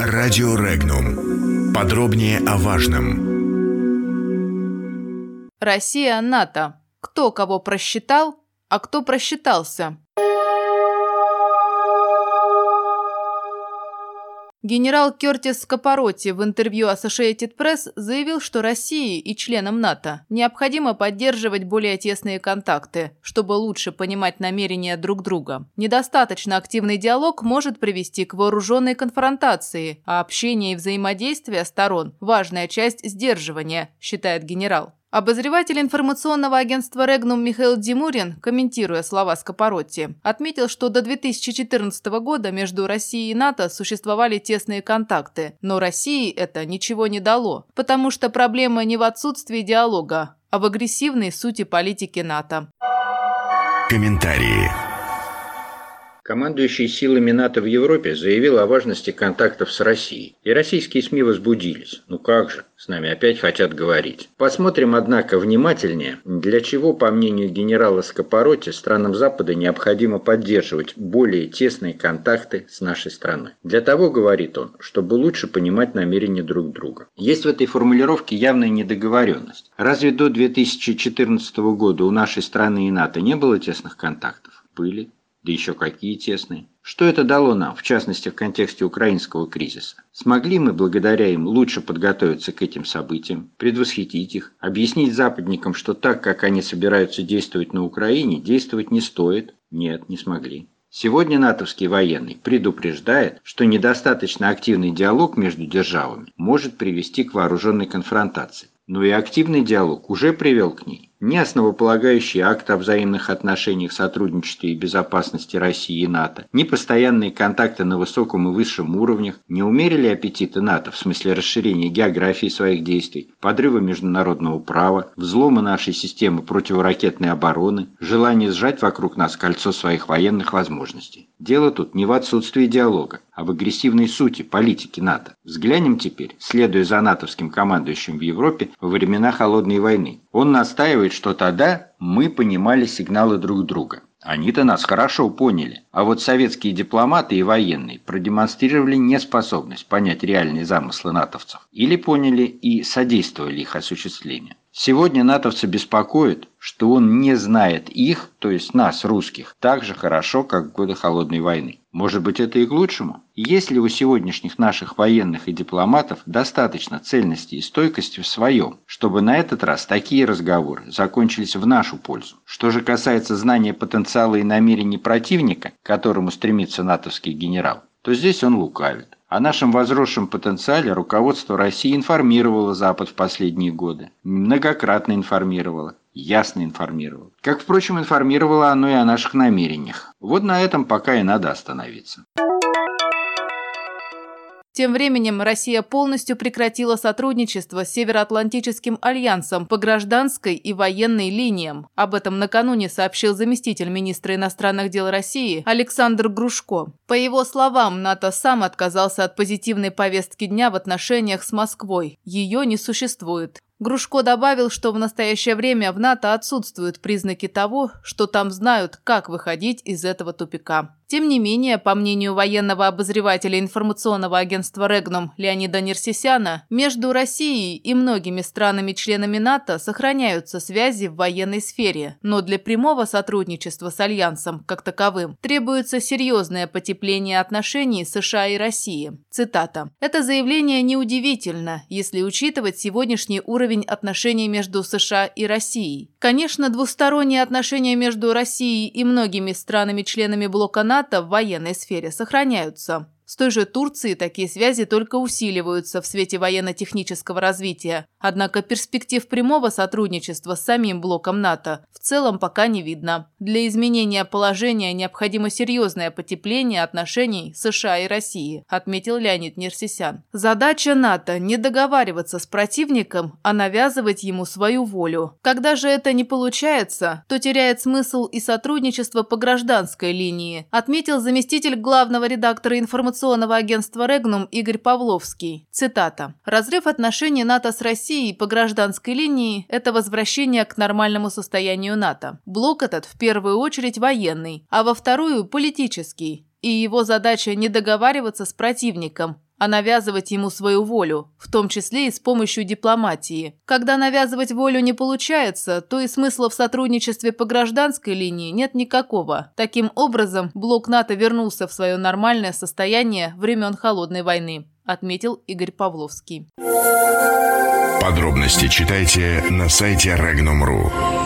Радио Регнум. Подробнее о важном. Россия, НАТО. Кто кого просчитал, а кто просчитался? Генерал Кертис Скопороти в интервью Associated Press заявил, что России и членам НАТО необходимо поддерживать более тесные контакты, чтобы лучше понимать намерения друг друга. Недостаточно активный диалог может привести к вооруженной конфронтации, а общение и взаимодействие сторон – важная часть сдерживания, считает генерал. Обозреватель информационного агентства «Регнум» Михаил Димурин, комментируя слова Скопоротти, отметил, что до 2014 года между Россией и НАТО существовали тесные контакты, но России это ничего не дало, потому что проблема не в отсутствии диалога, а в агрессивной сути политики НАТО. Комментарии. Командующий силами НАТО в Европе заявил о важности контактов с Россией. И российские СМИ возбудились. Ну как же, с нами опять хотят говорить. Посмотрим, однако, внимательнее, для чего, по мнению генерала Скопороти, странам Запада необходимо поддерживать более тесные контакты с нашей страной. Для того, говорит он, чтобы лучше понимать намерения друг друга. Есть в этой формулировке явная недоговоренность. Разве до 2014 года у нашей страны и НАТО не было тесных контактов? Были. Да еще какие тесные. Что это дало нам, в частности в контексте украинского кризиса? Смогли мы благодаря им лучше подготовиться к этим событиям, предвосхитить их, объяснить западникам, что так, как они собираются действовать на Украине, действовать не стоит? Нет, не смогли. Сегодня натовский военный предупреждает, что недостаточно активный диалог между державами может привести к вооруженной конфронтации. Но и активный диалог уже привел к ней. Ни основополагающий акт о взаимных отношениях, сотрудничестве и безопасности России и НАТО, ни постоянные контакты на высоком и высшем уровнях не умерили аппетиты НАТО в смысле расширения географии своих действий, подрыва международного права, взлома нашей системы противоракетной обороны, желания сжать вокруг нас кольцо своих военных возможностей. Дело тут не в отсутствии диалога, а в агрессивной сути политики НАТО. Взглянем теперь, следуя за натовским командующим в Европе во времена Холодной войны. Он настаивает, что тогда мы понимали сигналы друг друга. Они-то нас хорошо поняли. А вот советские дипломаты и военные продемонстрировали неспособность понять реальные замыслы натовцев. Или поняли и содействовали их осуществлению. Сегодня натовцы беспокоят, что он не знает их, то есть нас, русских, так же хорошо, как в годы Холодной войны. Может быть, это и к лучшему? Есть ли у сегодняшних наших военных и дипломатов достаточно цельности и стойкости в своем, чтобы на этот раз такие разговоры закончились в нашу пользу? Что же касается знания потенциала и намерений противника, к которому стремится натовский генерал, то здесь он лукавит. О нашем возросшем потенциале руководство России информировало Запад в последние годы. Многократно информировало. Ясно информировало. Как, впрочем, информировало оно и о наших намерениях. Вот на этом пока и надо остановиться. Тем временем Россия полностью прекратила сотрудничество с Североатлантическим альянсом по гражданской и военной линиям. Об этом накануне сообщил заместитель министра иностранных дел России Александр Грушко. По его словам, НАТО сам отказался от позитивной повестки дня в отношениях с Москвой. Ее не существует. Грушко добавил, что в настоящее время в НАТО отсутствуют признаки того, что там знают, как выходить из этого тупика. Тем не менее, по мнению военного обозревателя информационного агентства «Регнум» Леонида Нерсисяна, между Россией и многими странами-членами НАТО сохраняются связи в военной сфере, но для прямого сотрудничества с Альянсом, как таковым, требуется серьезное потепление отношений США и России. Цитата. «Это заявление неудивительно, если учитывать сегодняшний уровень отношений между США и Россией. Конечно, двусторонние отношения между Россией и многими странами-членами блока НАТО в военной сфере сохраняются. С той же Турцией такие связи только усиливаются в свете военно-технического развития. Однако перспектив прямого сотрудничества с самим блоком НАТО в целом пока не видно. Для изменения положения необходимо серьезное потепление отношений США и России, отметил Леонид Нерсисян. Задача НАТО – не договариваться с противником, а навязывать ему свою волю. Когда же это не получается, то теряет смысл и сотрудничество по гражданской линии, отметил заместитель главного редактора информационного информационного агентства «Регнум» Игорь Павловский. Цитата. «Разрыв отношений НАТО с Россией по гражданской линии – это возвращение к нормальному состоянию НАТО. Блок этот в первую очередь военный, а во вторую – политический. И его задача не договариваться с противником, а навязывать ему свою волю, в том числе и с помощью дипломатии. Когда навязывать волю не получается, то и смысла в сотрудничестве по гражданской линии нет никакого. Таким образом, блок НАТО вернулся в свое нормальное состояние времен Холодной войны, отметил Игорь Павловский. Подробности читайте на сайте Regnum.ru.